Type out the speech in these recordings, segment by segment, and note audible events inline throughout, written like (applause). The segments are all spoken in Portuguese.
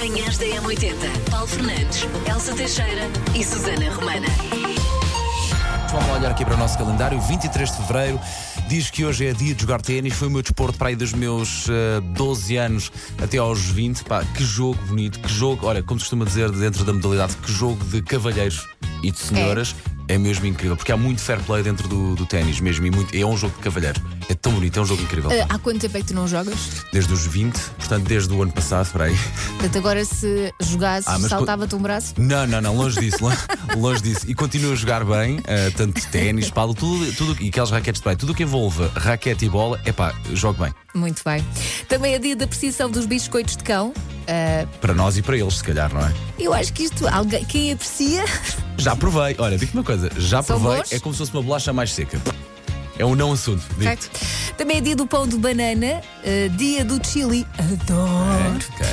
Manhãs da M80. Paulo Fernandes, Elsa Teixeira e Susana Romana. Vamos olhar aqui para o nosso calendário. 23 de fevereiro diz que hoje é dia de jogar ténis. Foi o meu desporto para aí dos meus eh, 12 anos até aos 20. Pá, que jogo bonito, que jogo, olha, como se costuma dizer dentro da modalidade, que jogo de cavalheiros e de senhoras. É. mesmo incrível, porque há muito fair play dentro do, do ténis mesmo. E muito, é um jogo de cavalheiro. É tão bonito, é um jogo incrível. Pá. há quanto tempo é que tu não jogas? Desde os 20, portanto, desde o ano passado, espera aí. Portanto, agora se jogasses, Ah, saltava-te um braço? Não, não, não, longe disso, longe, longe disso. E continuo a jogar bem, eh, tanto ténis, palo, tudo, tudo, e aquelas raquetes de bem. Tudo o que envolva raquete e bola, é pá, jogo bem. Muito bem. Também é dia da apreciação dos biscoitos de cão. Ah, Para nós e para eles, se calhar, não é? eu acho que isto, alguém, quem aprecia, Já provei, olha, digo-te uma coisa, já São provei, bons? é como se fosse uma bolacha mais seca. É um não assunto, digo Também é dia do pão de banana, ah, dia do chili, adoro. Ok.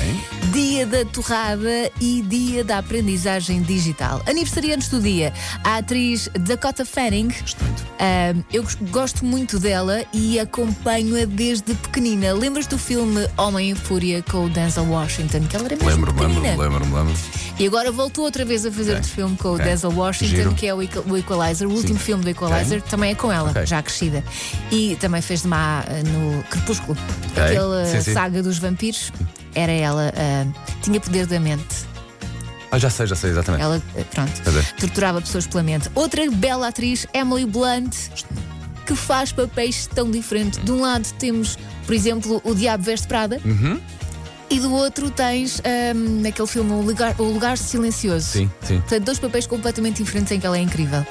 Dia da torrada e dia da aprendizagem digital. Aniversariantes do dia, a atriz Dakota Fanning. Gosto muito. Ah, eu gos- gosto muito dela e acompanho-a desde pequenina. Lembras do filme Homem em Fúria com o Denzel Washington? Que ela era mesmo Lembro-me, pequenina. lembro-me, lembro-me, lembro E agora voltou outra vez a fazer Ok. outro filme com Ok. o Denzel Washington, Giro. que é o, Equa- o Equalizer. O último filme do Equalizer também é com ela, já crescida. E também fez de má ah, no Crepúsculo. Aquela Sim, sim. saga dos vampiros. Era ela, ah, tinha poder da mente. Ah, já sei, já sei, exatamente. Ela, eh, pronto, torturava pessoas pela mente. Outra bela atriz, Emily Blunt, que faz papéis tão diferentes. De um lado temos, por exemplo, o Diabo Veste Prada. Uhum. E do outro tens ahm, naquele filme o lugar, o lugar Silencioso. Sim, sim. Portanto, dois papéis completamente diferentes em que ela é incrível.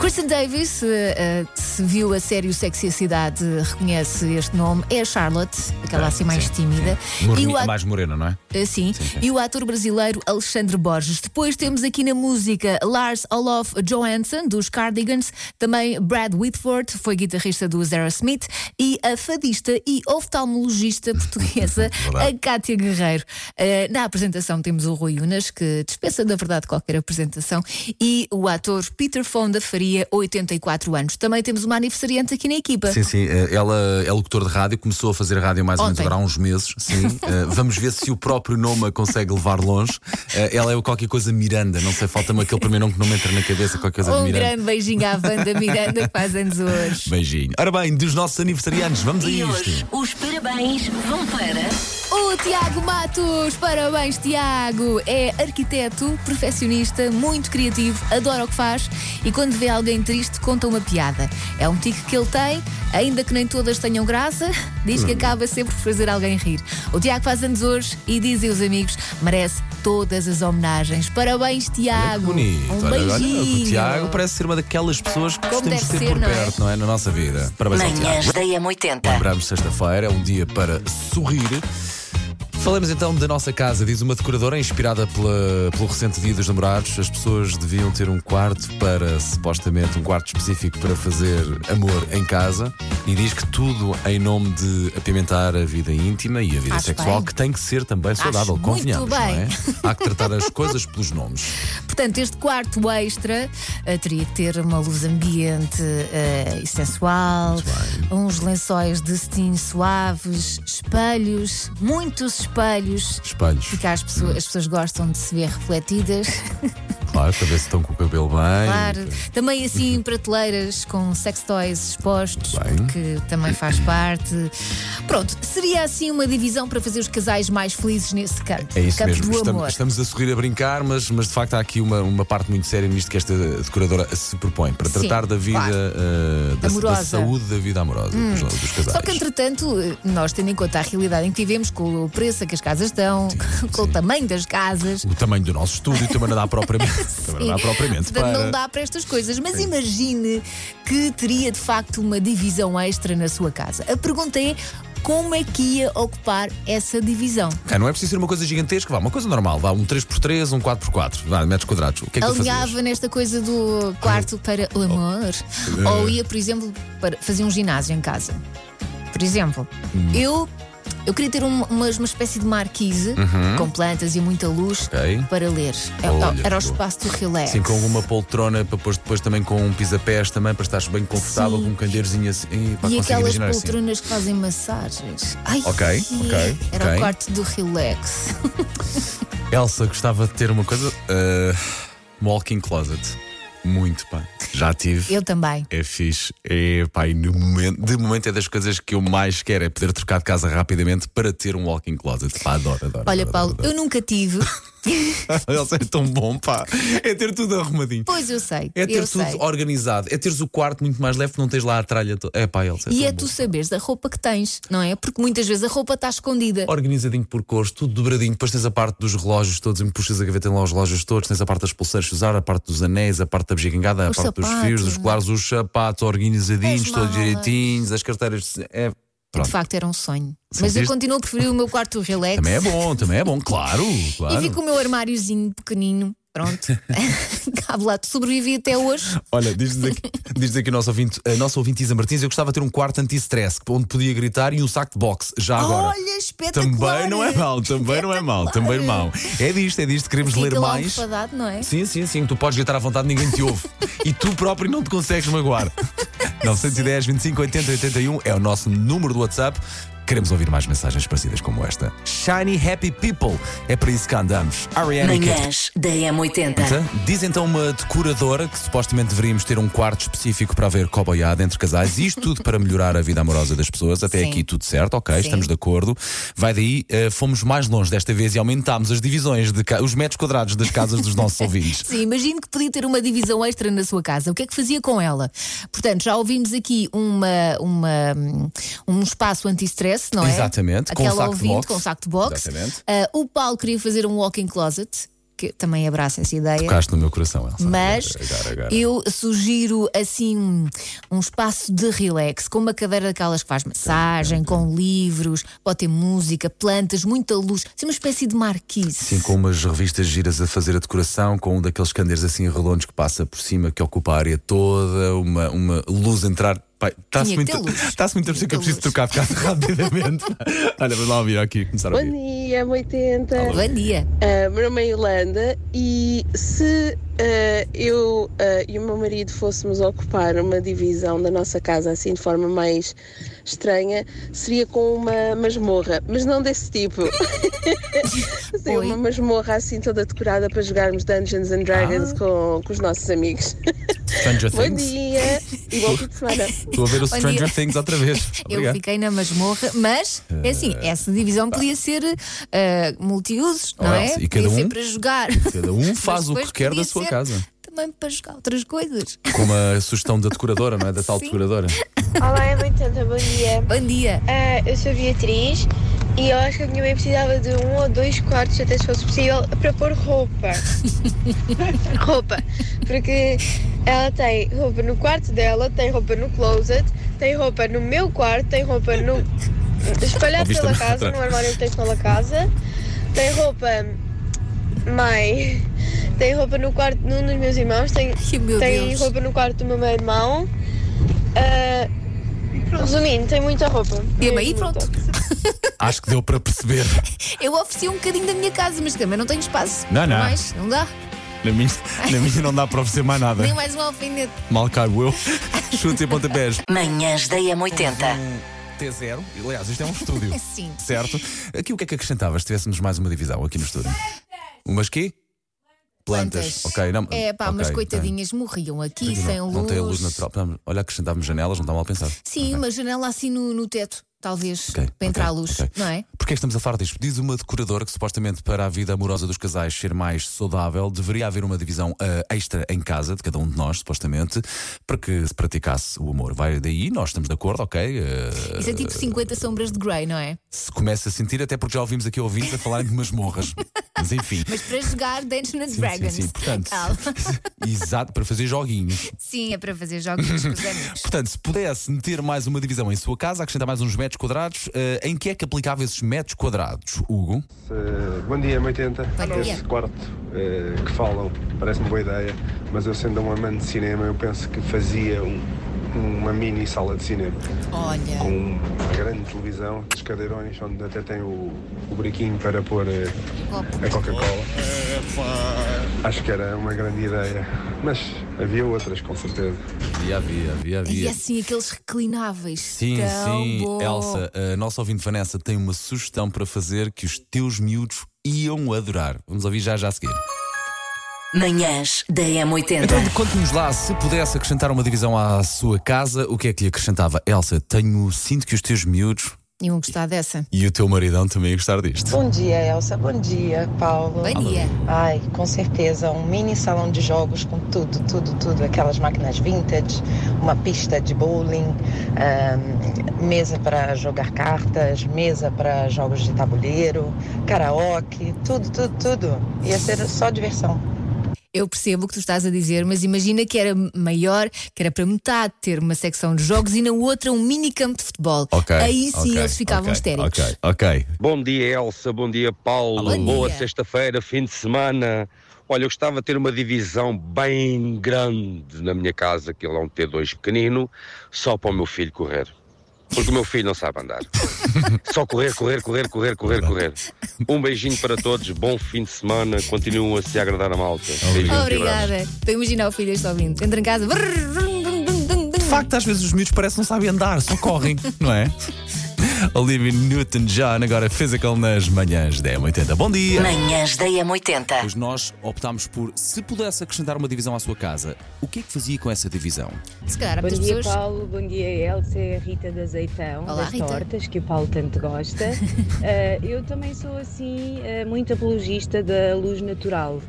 Kristen Davis, eh, se viu a série O Sexy e a Cidade, reconhece este nome. É a Charlotte, aquela assim mais Sim, tímida. sim. Moreni- E o mais morena, não é? Uh, Sim. Sim, sim. e o ator brasileiro Alexandre Borges. Depois temos aqui na música Lars Olof Johansson, dos Cardigans, também Brad Whitford, foi guitarrista do Aerosmith, e a fadista e oftalmologista (laughs) portuguesa, a Cátia Guerreiro. Uh, na apresentação temos o Rui Unas, que dispensa, na verdade, qualquer apresentação, e o ator Peter Fonda faria 84 anos. Também temos uma aniversariante aqui na equipa. Sim, sim. eh, Ela é locutor de rádio, começou a fazer rádio mais ou menos há uns meses. Sim. (laughs) Eh, Vamos ver se o próprio nome a consegue levar longe. Eh, Ela é o qualquer coisa Miranda, não sei, falta-me aquele primeiro nome que não me entra na cabeça, qualquer coisa de Um Miranda. grande beijinho à Wanda Miranda, que faz anos hoje. Beijinho. Ora bem, dos nossos aniversariantes, vamos a E isto. hoje, os parabéns vão para. O Tiago Matos, parabéns Tiago! É arquiteto, perfeccionista, muito criativo, adora o que faz e quando vê alguém triste conta uma piada. É um tique que ele tem, ainda que nem todas tenham graça, diz que acaba sempre por fazer alguém rir. O Tiago faz anos hoje e dizem os amigos, merece todas as homenagens. Parabéns Olha Tiago! que bonito. Um Olha, olha, beijinho! o Tiago parece ser uma daquelas pessoas que Como gostamos de ter ser, por não é? perto, não é? Na nossa vida. Parabéns ao Manhãs Tiago. da M80. Lembramos sexta-feira, é um dia para sorrir. Falamos então da nossa casa, diz uma decoradora inspirada pela- pelo recente Dia dos Namorados. As pessoas deviam ter um quarto para, supostamente, um quarto específico para fazer amor em casa. E diz que tudo em nome de apimentar a vida íntima e a vida Acho sexual, bem. que tem que ser também saudável, muito convenhamos, não é? bem. Há que tratar as coisas pelos nomes. (laughs) Portanto, este quarto extra eh, teria que ter uma luz ambiente eh, e sensual, uns lençóis de cetim suaves, espelhos, muitos espelhos. Espelhos. Porque as pessoas, as pessoas gostam de se ver refletidas. (laughs) Claro, para ver se estão com o cabelo bem. Claro. Também assim (laughs) prateleiras com sex toys expostos, Bem. porque também faz parte. Pronto, seria assim uma divisão para fazer os casais mais felizes nesse campo. É isso campo mesmo. do Estamos, amor. estamos a sorrir a brincar, mas, mas de facto há aqui uma, uma parte muito séria nisto que esta decoradora se propõe para Sim, tratar da vida, claro. eh, da, da Amorosa. Hum. saúde da vida amorosa dos, dos casais. Só que, entretanto, nós tendo em conta a realidade em que vivemos, com o preço a que as casas estão, (laughs) com o tamanho das casas. O tamanho do nosso estúdio também não dá (laughs) propriamente, também não dá propriamente Portanto, para. não dá para estas coisas. Mas imagine que teria de facto uma divisão extra na sua casa. A pergunta é. Como é que ia ocupar essa divisão? Ah, não é preciso ser uma coisa gigantesca, vá, uma coisa normal, vá, um 3x3, um 4x4, vá, metros quadrados. O que é que? Alinhava nesta coisa do quarto para o amor? Oh. Ou ia, por exemplo, para fazer um ginásio em casa? Por exemplo, Hum. eu. Eu queria ter um- uma, uma espécie de marquise com plantas e muita luz Uhum. Ok. para ler. É- Olha, Era o espaço do relax. Sim, com uma poltrona, para depois, depois também com um pisapés também, para estares bem confortável, Sim. com um candeirozinho assim. Ih, pá, E aquelas assim. poltronas que fazem massagens. Ai, Ok, ok, Era ok. o quarto do relax. Elsa, gostava de ter uma coisa. Uh, walking closet. Muito, pá. Já tive. Eu também. É fixe. É, pá, e no momento, de momento é das coisas que eu mais quero, é poder trocar de casa rapidamente para ter um walking closet. Pá, adoro, adoro. Olha, adoro, Paulo, adoro. eu nunca tive. (laughs) (laughs) Elsa é tão bom, pá. É ter tudo arrumadinho. Pois eu sei. É ter tudo sei. organizado. É teres o quarto muito mais leve não tens lá a tralha toda. É pá, Elsa. É E é bom. tu saberes a roupa que tens, não é? Porque muitas vezes a roupa está escondida. organizadinho por cores, tudo dobradinho. Depois tens a parte dos relógios todos, e me puxas a gaveta lá os relógios todos. Tens a parte das pulseiras de usar, a parte dos anéis, a parte da bugigangada, a parte dos sapatos, fios, dos não é? colares, os sapatos organizadinhos, todos direitinhos, as carteiras. de- É, De pronto. facto, era um sonho. Mas eu continuo a preferir o meu quarto relax. Também é bom, também é bom, claro. claro. E fico o meu armáriozinho pequenino. Pronto. (laughs) Cabe lá, sobrevivi até hoje. Olha, diz-nos aqui, diz aqui o nosso ouvinte, a nossa ouvinte Isa Martins, eu gostava de ter um quarto anti-stress onde podia gritar e um saco de boxe, já agora. Olha, espetacular! Também não é mau, também não é mau, também não é. É disto, é disto, queremos Fica ler mais. não é? Sim, sim, sim. Tu podes gritar à vontade, ninguém te ouve. e tu próprio não te consegues magoar. 910, 25, 80, 81 é o nosso número do WhatsApp. Queremos ouvir mais mensagens parecidas como esta. Shiny Happy People. É para isso que andamos. Ariana e Katy Manhãs da M80. Diz então uma decoradora que supostamente deveríamos ter um quarto específico para haver coboiada entre casais. Isto tudo para melhorar a vida amorosa das pessoas. Até Sim. aqui tudo certo, ok, Sim. estamos de acordo. Vai daí, eh, fomos mais longe desta vez e aumentámos as divisões, de os metros quadrados das casas dos nossos (laughs) ouvintes. Sim, imagino que podia ter uma divisão extra na sua casa. O que é que fazia com ela? Portanto, já ouvimos aqui uma, uma, um espaço anti-stress, não é? Exatamente, com Aquela saco de ouvinte com um saco de boxe. Exatamente. Ah, o Paulo queria fazer um walk-in closet, que também abraça essa ideia. Tocaste no meu coração, Elsa. Mas Agora, agora. eu sugiro assim um, um espaço de relax, com uma cadeira daquelas que faz massagem, com livros, pode ter música, plantas, muita luz, assim uma espécie de marquise. Sim, com umas revistas giras a fazer a decoração, com um daqueles candeiros assim redondos que passa por cima, que ocupa a área toda, uma, uma luz a entrar. Está-se muito, está-se muito a perceber que eu preciso trocar de casa (laughs) rapidamente. Olha, vamos lá ouvir aqui, começar a Bom ouvir. dia, 80. Bom dia. Uh, meu nome é Yolanda e se uh, eu uh, e o meu marido fôssemos ocupar uma divisão da nossa casa assim de forma mais estranha, seria com uma masmorra, mas não desse tipo. (laughs) seria Oi. uma masmorra assim toda decorada para jogarmos Dungeons and Dragons com, com os nossos amigos. Stranger Bom Things. dia e bom fim de semana. Estou a ver o Stranger. Things outra vez. (laughs) Eu Obrigado. fiquei na masmorra, mas é assim, essa divisão podia ser ah, multiusos, não é? E podia cada ser um- para jogar. Cada um faz o que quer da podia sua casa. Também para jogar outras coisas. Como a sugestão da decoradora, não é? Da tal Sim. decoradora. Olá, é 80, bom dia. Bom dia. Ah, eu sou Beatriz e eu acho que a minha mãe precisava de um ou dois quartos, até se fosse possível, para pôr roupa. (laughs) roupa. Porque ela tem roupa no quarto dela, tem roupa no closet, tem roupa no meu quarto, tem roupa no. espalhado Ouviste pela casa, outra? no armário que tem pela casa, tem roupa. Mãe, tem roupa no quarto de um dos meus irmãos, tem, Ai, meu tem roupa no quarto do meu meio irmão. Resumindo, tem muita roupa. E a mãe, Mesmo pronto. (laughs) Acho que deu para perceber. (laughs) Eu ofereci um bocadinho da minha casa, mas também não tenho espaço. Não, não. Mais, não dá. Na minha, (laughs) na minha não dá para oferecer mais nada. Nem mais um alfinete. Mal caiu eu. Chutes e pontapés. Manhãs da M80. T0. Aliás, isto é um estúdio. Sim. Certo? Aqui o que é que acrescentavas se tivéssemos mais uma divisão aqui no estúdio? Umas quê? Plantas. Ok, não. É pá, ok, mas coitadinhas morriam aqui Não- sem luz. Não tem a luz natural. Olha, acrescentávamos janelas, não está mal pensado. Sim, Ok. uma janela assim no, no teto, talvez, Ok, para a luz, ok. não é? Porquê é estamos a falar disto? Diz uma decoradora que supostamente para a vida amorosa dos casais ser mais saudável deveria haver uma divisão ah, extra em casa de cada um de nós, supostamente, para que se praticasse o amor. Vai daí, nós estamos de acordo, ok? ah, Isso é tipo 50 sombras de Grey, não é? se começa a sentir, até porque já ouvimos aqui ouvintes a falarem de masmorras. (laughs) Mas enfim. Mas para jogar Dungeons and Sim, Dragons. sim, sim. Portanto, (laughs) exato, para fazer joguinhos. Sim, é para fazer jogos com os amigos. Portanto, se pudesse meter mais uma divisão em sua casa, acrescentar mais uns metros quadrados, eh, em que é que aplicava esses metros quadrados, Hugo? Eh, bom dia, 80. Bom dia. Esse quarto eh, que falam parece-me boa ideia, mas eu sendo um amante de cinema, eu penso que fazia um- uma mini sala de cinema Olha, com uma grande televisão, os cadeirões, onde até tem o, o brequinho para pôr eh, a Coca-Cola. Acho que era uma grande ideia, mas havia outras, com certeza. Havia, havia, havia, e havia. assim aqueles reclináveis. Sim, Tão sim. bom. Elsa, a nossa ouvinte Vanessa tem uma sugestão para fazer que os teus miúdos iam adorar. Vamos ouvir já já a seguir. Manhãs da M80. Então, conte-nos lá, se pudesse acrescentar uma divisão à sua casa, o que é que lhe acrescentava? Elsa, tenho, sinto que os teus miúdos Iam gostar dessa. e o teu maridão também iam gostar disto. Bom dia, Elsa. Bom dia, Paulo. Bom dia. Ai, com certeza, um mini salão de jogos com tudo, tudo, tudo. Aquelas máquinas vintage, uma pista de bowling, ahn, mesa para jogar cartas, mesa para jogos de tabuleiro, karaoke, tudo, tudo, tudo. Ia ser só diversão. Eu percebo o que tu estás a dizer, mas imagina que era maior, que era para metade ter uma secção de jogos e na outra um mini campo de futebol. Ok. Aí sim ok, eles ficavam ok, histéricos. Ok, ok. Bom dia, Elsa. Bom dia, Paulo. Bom Boa dia. sexta-feira, fim de semana. Olha, eu gostava de ter uma divisão bem grande na minha casa, que ele é um T2 pequenino, só para o meu filho correr. Porque o meu filho não sabe andar. Só correr, correr, correr, correr, correr, correr. Um beijinho para todos, bom fim de semana, continuam a se agradar a malta. Obrigada. Estou a imaginar o filho este ouvindo. Entra em casa. De facto, às vezes os miúdos parecem que não sabem andar, só correm, não é? Olivia Newton-John, agora physical nas manhãs da M80. Bom dia! Manhãs da M80. Pois nós optámos por, se pudesse acrescentar uma divisão à sua casa, o que é que fazia com essa divisão? Se calhar há Bom muitas dia, pessoas. Paulo. Bom dia, Elsa. É a Rita de Azeitão, Olá, das Rita. tortas, que o Paulo tanto gosta. (laughs) Eh, eu também sou, assim, eh, muito apologista da luz natural.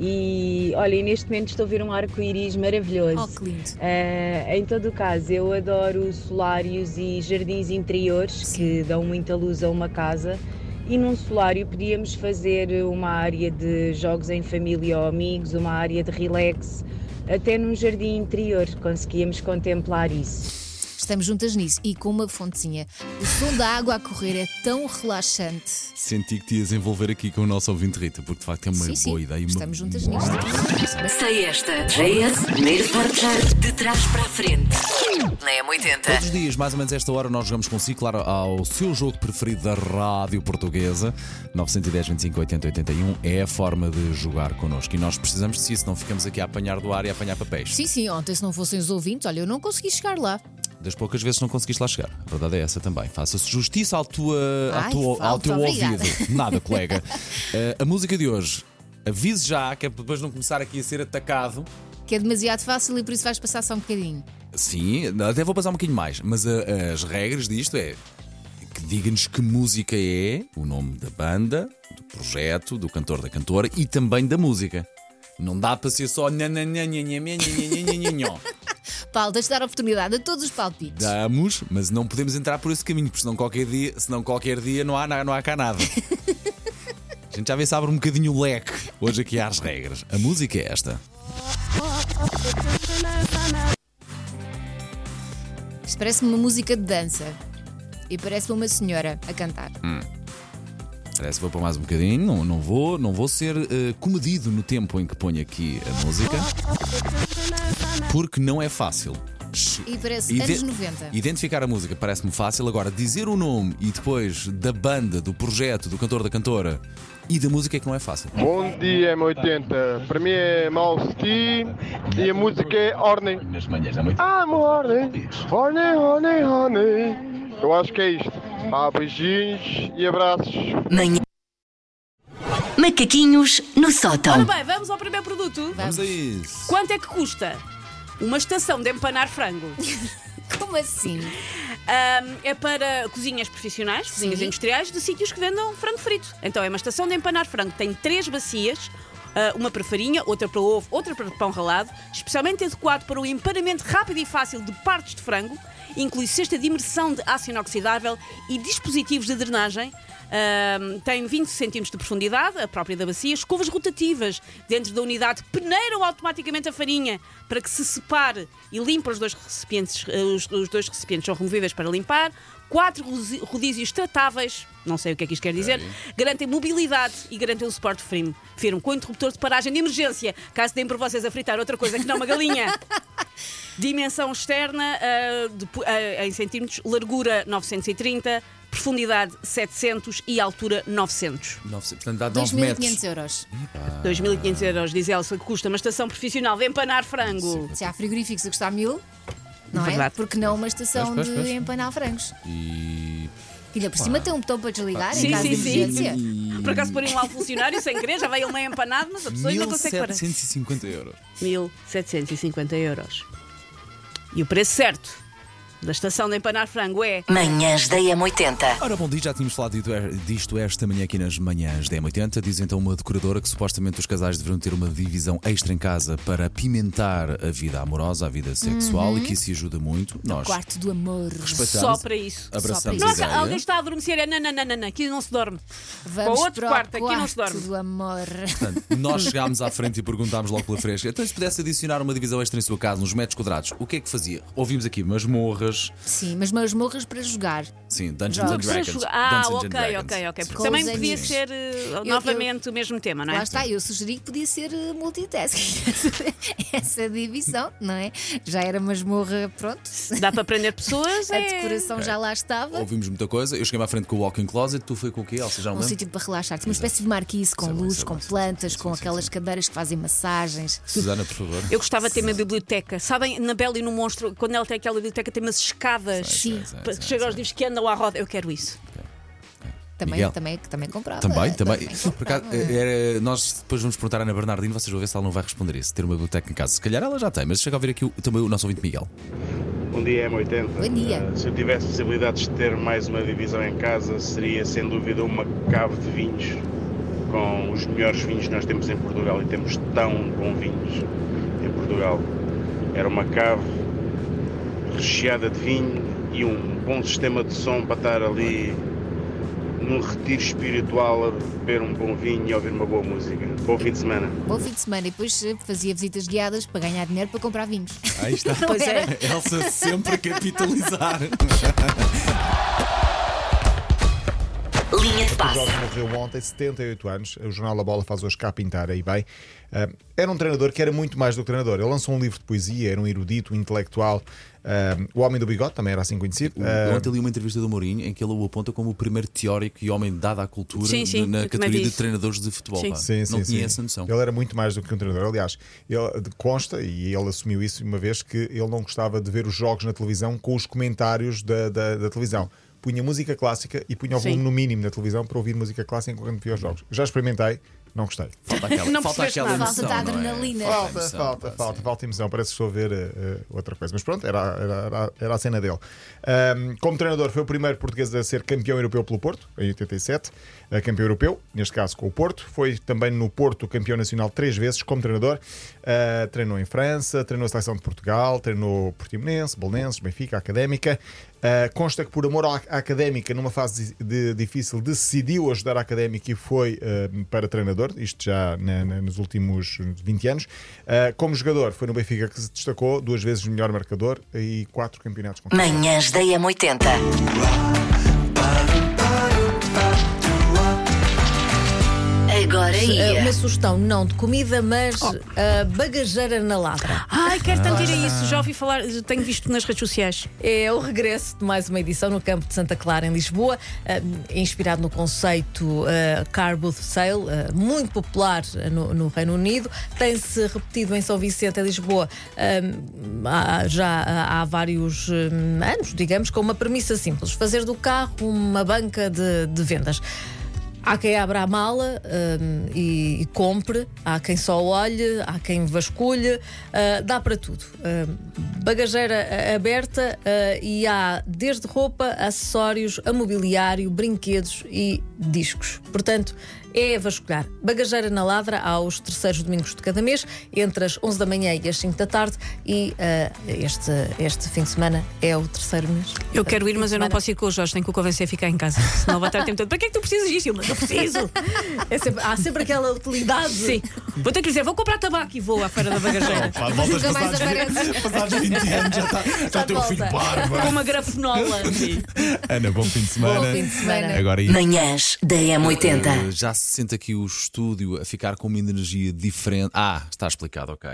E, olha, e neste momento estou a ver um arco-íris maravilhoso. Oh, que lindo. Eh, em todo o caso, eu adoro solários e jardins interiores que dão muita luz a uma casa. E num solário podíamos fazer uma área de jogos em família ou amigos, uma área de relax, até num jardim interior conseguíamos contemplar isso. Estamos juntas nisso e com uma fontezinha. O som da água a correr é tão relaxante. Senti que te ias envolver aqui com o nosso ouvinte Rita, porque de facto é uma sim, sim. boa ideia. e Uma... Estamos juntas nisto. Sei esta. JS, primeiro portar de trás para a frente. Na M80. Todos os dias, mais ou menos esta hora, nós jogamos consigo, claro, ao seu jogo preferido da rádio portuguesa. 910, 25, 80, 81 é a forma de jogar connosco. E nós precisamos de si, senão ficamos aqui a apanhar do ar e a apanhar papéis. Sim, sim, ontem se não fossem os ouvintes, olha, eu não consegui chegar lá. Das poucas vezes não conseguiste lá chegar. A verdade é essa também. Faça-se justiça ao, tua, Ai, tua falta, ao teu obrigada. ouvido. Nada, colega. uh, a música de hoje, avise já, que é para depois não começar aqui a ser atacado. Que é demasiado fácil e por isso vais passar só um bocadinho. Sim, até vou passar um bocadinho mais, mas uh, as regras disto é que diga-nos que música é, o nome da banda, do projeto, do cantor, da cantora e também da música. Não dá para ser só Paulo, deixa de dar oportunidade a todos os palpites. Damos, mas não podemos entrar por esse caminho, porque senão qualquer dia, senão qualquer dia não, há, não há cá nada. (laughs) A gente já vê se abre um bocadinho o leque. Hoje aqui as regras. A música é esta. Isto parece-me uma música de dança. E parece-me uma senhora a cantar. Parece que vou para mais um bocadinho. Não, não, vou, não vou ser eh, comedido no tempo em que ponho aqui a música. Porque não é fácil. E parece Ide- anos 90. Identificar a música parece-me fácil. Agora, dizer o nome e depois da banda, do projeto, do cantor, da cantora e da música é que não é fácil. Bom dia, M80. Para mim é Mouse T e a música é Orne. Ah, Orne. Orne, Orne, Orne. Eu acho que é isto. Ah, beijinhos e abraços. Manhã. Macaquinhos no Ora sótão. bem, vamos ao primeiro produto. Vamos a isso. Quanto é que custa? Uma estação de empanar frango. (laughs) Como assim? É para cozinhas profissionais, cozinhas Sim. industriais, de sítios que vendam frango frito. Então é uma estação de empanar frango. Tem três bacias. ah, uma para farinha, outra para ovo, outra para pão ralado, especialmente adequado para o empanamento rápido e fácil de partes de frango, inclui cesta de imersão de aço inoxidável e dispositivos de drenagem. Tem 20 centímetros de profundidade, a própria da bacia, escovas rotativas dentro da unidade peneiram automaticamente a farinha para que se separe e limpe os dois recipientes. eh, Os, os dois recipientes são removíveis para limpar. Quatro rodízios tratáveis, não sei o que é que isto quer dizer, garantem mobilidade e garantem um suporte firme, firme com interruptor de paragem de emergência, caso deem por vocês a fritar outra coisa que não uma galinha. (laughs) Dimensão externa ah, de ah, em centímetros, largura 930, profundidade 700 e altura 900. Nove- Portanto, dá 9 metros. 2.500 euros. 2.500 euros, diz Elsa, que custa uma estação profissional de empanar frango. Se há frigoríficos a custar mil, não é? Verdade. Porque não uma estação Pois, pois, de pois. empanar frangos. E. E ainda por cima tem um botão para desligar Sim, em caso sim, de sim. emergência. Por acaso porem lá um funcionário sem querer, já veio meio empanado, mas a pessoa ainda consegue parar. 1750 euros. 1750 euros. E o preço certo da estação de empanar frango é. Manhãs da M80. Ora, bom dia, já tínhamos falado dito- disto esta manhã aqui nas manhãs da M80. Diz então uma decoradora que supostamente os casais deverão ter uma divisão extra em casa para apimentar a vida amorosa, a vida sexual e que isso ajuda muito. Nós Quarto do amor. respeitamos, Só para isso. abraçamos Só Não, a ideia. alguém está a adormecer. É, não, não, não, não, não, aqui não se dorme. Vamos Para outro para o quarto, aqui não se quarto dorme. do amor. Portanto, nós chegámos à frente e perguntámos logo pela fresca. Então, se pudesse adicionar uma divisão extra em sua casa, nos metros quadrados, o que é que fazia? Ouvimos aqui masmorras, Sim, mas masmorras para jogar. sim, Dungeons and Dragons. Ah, Dungeons and ok, Dragons. ok, ok. Porque Com também podia amigos. ser eh, eu- novamente o mesmo tema, não é? Lá está, eu sugeri que podia ser eh, multitasking. (laughs) Essa divisão, não é? Já era masmorra, pronto. Dá para prender pessoas. (laughs) A é... decoração já lá estava. Ouvimos muita coisa. Eu cheguei à frente com o walk-in closet. Tu foi com o quê, Elsa? Já não Um lembro? sítio para relaxar. Uma espécie de marquise com luz, com plantas, sim, com sim, aquelas sim. cadeiras que fazem massagens. Susana, por favor. Eu gostava de ter uma biblioteca. Sabem, na Bela e no Monstro, quando ela tem aquela biblioteca, tem umas escadas sei, para sei, que chega aos sei. livros que andam à roda. Eu quero isso. Também, Miguel. também, também comprava. Também, também. comprava. Por acaso, era- nós depois vamos perguntar à Ana Bernardino, vocês vão ver se ela não vai responder isso. Ter uma biblioteca em casa. Se calhar ela já tem, mas chega a ouvir aqui o- também o nosso ouvinte Miguel. Bom dia, M80. Bom dia. Uh, se eu tivesse possibilidades de ter mais uma divisão em casa, seria sem dúvida uma cave de vinhos, com os melhores vinhos que nós temos em Portugal e temos tão bons vinhos em Portugal. Era uma cave recheada de vinho e um bom sistema de som para estar ali num retiro espiritual a beber um bom vinho e ouvir uma boa música. Bom fim de semana. Bom fim de semana e depois eh, fazia visitas guiadas para ganhar dinheiro para comprar vinhos. Aí está. (laughs) Pois é. Elsa sempre a capitalizar. (laughs) Linha de O passe. Jorge morreu ontem, 78 anos. O jornal La Bola faz hoje cá pintar aí bem. Ah, era um treinador que era muito mais do que treinador. Ele lançou um livro de poesia, era um erudito, um intelectual. Ah, o Homem do Bigode também era assim conhecido. Ah, Ontem li uma entrevista do Mourinho em que ele o aponta como o primeiro teórico e homem dado à cultura Sim, sim, na categoria de treinadores de futebol. Sim. Sim, sim, não tinha sim. essa noção. Ele era muito mais do que um treinador. Aliás, ele consta, e ele assumiu isso uma vez, que ele não gostava de ver os jogos na televisão com os comentários da, da, da televisão. Punha música clássica e punha o volume no mínimo na televisão para ouvir música clássica enquanto via os jogos. Já experimentei, não gostei. Falta aquela, Não falta aquela emoção. Falta da é? adrenalina. Falta, emoção, falta, pá, falta, sim. falta emoção. Parece que estou a ver eh, outra coisa. Mas pronto, era, era, era, era a cena dele. Ahm, como treinador, foi o primeiro português a ser campeão europeu pelo Porto, em 87. eh, campeão europeu, neste caso com o Porto. Foi também no Porto campeão nacional três vezes como treinador. Ah, treinou em França, treinou a seleção de Portugal, treinou Portimonense, Belenenses, Benfica, Académica. Ah, consta que por amor à à Académica, numa fase de- difícil, decidiu ajudar a Académica e foi ah, para treinador, isto já na- na- nos últimos 20 anos. Ah, como jogador, foi no Benfica que se destacou, duas vezes melhor marcador e quatro campeonatos Manhãs da M80. Ia. Uma sugestão, não de comida, mas a bagageira na ladra. Ai, quero tanto ir a isso. Já ouvi falar, tenho visto nas redes sociais. É o regresso de mais uma edição no campo de Santa Clara, em Lisboa, eh, inspirado no conceito eh, Car Booth Sale, muito popular no, no Reino Unido. Tem-se repetido em São Vicente, em Lisboa, há- já há vários anos, digamos, com uma premissa simples: fazer do carro uma banca de, de vendas. Há quem abra a mala hum, e, e compre, há quem só olhe, há quem vasculhe, ah, dá para tudo. Hum, bagageira ah, aberta ah, e há desde roupa, acessórios, a mobiliário, brinquedos e discos. Portanto, é vasculhar. Bagageira na ladra aos terceiros domingos de cada mês, entre as 11 da manhã e as 5 da tarde, e ah, este, este fim de semana é o terceiro mês. Eu quero ir, mas eu não posso ir com o Jorge, tenho que o convencer a ficar em casa. Senão vai estar o tempo todo. Para que é que tu precisas disso? Mas eu preciso. É sempre- há sempre aquela utilidade. Sim. Vou ter que dizer, vou comprar tabaco e vou à feira da bagageira. Pá, voltas Nunca mais aparece. passados 20 anos, já está já tem o volta. filho barba. Com uma grafenola. Ana, bom fim de semana. Bom fim de semana. Agora ia. Manhãs da M80. Uh, já se sente aqui o estúdio a ficar com uma energia diferente. Ah, está explicado, ok.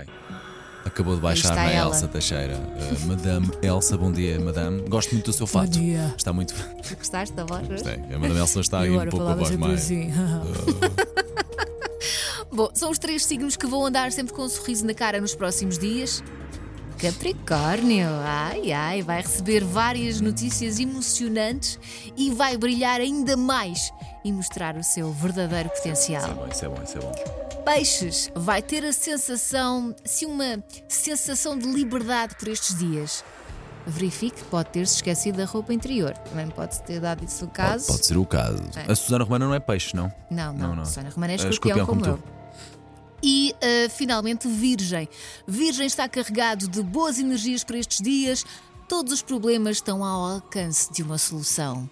Acabou de baixar na ela. Elsa Teixeira. Uh, Madame Elsa, bom dia, Madame. Gosto muito do seu fato. dia. Está muito. (laughs) Gostaste da voz? Gostei. A Madame Elsa está aí um pouco a voz mais. assim. (laughs) Bom, são os três signos que vão andar sempre com um sorriso na cara nos próximos dias. Capricórnio, ai ai, vai receber várias notícias emocionantes e vai brilhar ainda mais e mostrar o seu verdadeiro potencial. Bom, isso é bom, isso é bom. Peixes, vai ter a sensação, se uma sensação de liberdade por estes dias. Verifique que pode ter-se esquecido da roupa interior. Também pode ter dado isso o Pode, caso. pode ser o caso. É. A Susana Romana não é peixe, não? Não, não, Não, não. Susana Romana é É escorpião, escorpião como, como eu. E uh, finalmente, Virgem. Virgem está carregado de boas energias para estes dias. Todos os problemas estão ao alcance de uma solução.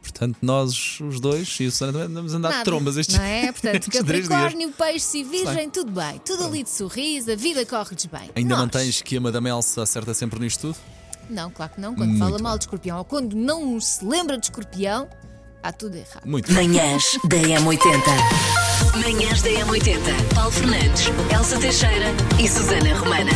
Portanto, nós, os dois, e o Susana também andamos a andar de Nada, trombas estes, Não é? Portanto. (laughs) Capricórnio, Peixe e Virgem, tudo bem. Tudo ali de sorriso, a vida corre-lhes bem. Ainda Nós? mantens que a Madame Elsa acerta sempre nisto tudo? Não, claro que não. Quando Muito fala bem. mal de escorpião ou quando não se lembra de escorpião, há tudo errado. Muito Manhãs da M80. Manhãs da M80. Paulo Fernandes, Elsa Teixeira e Susana Romana.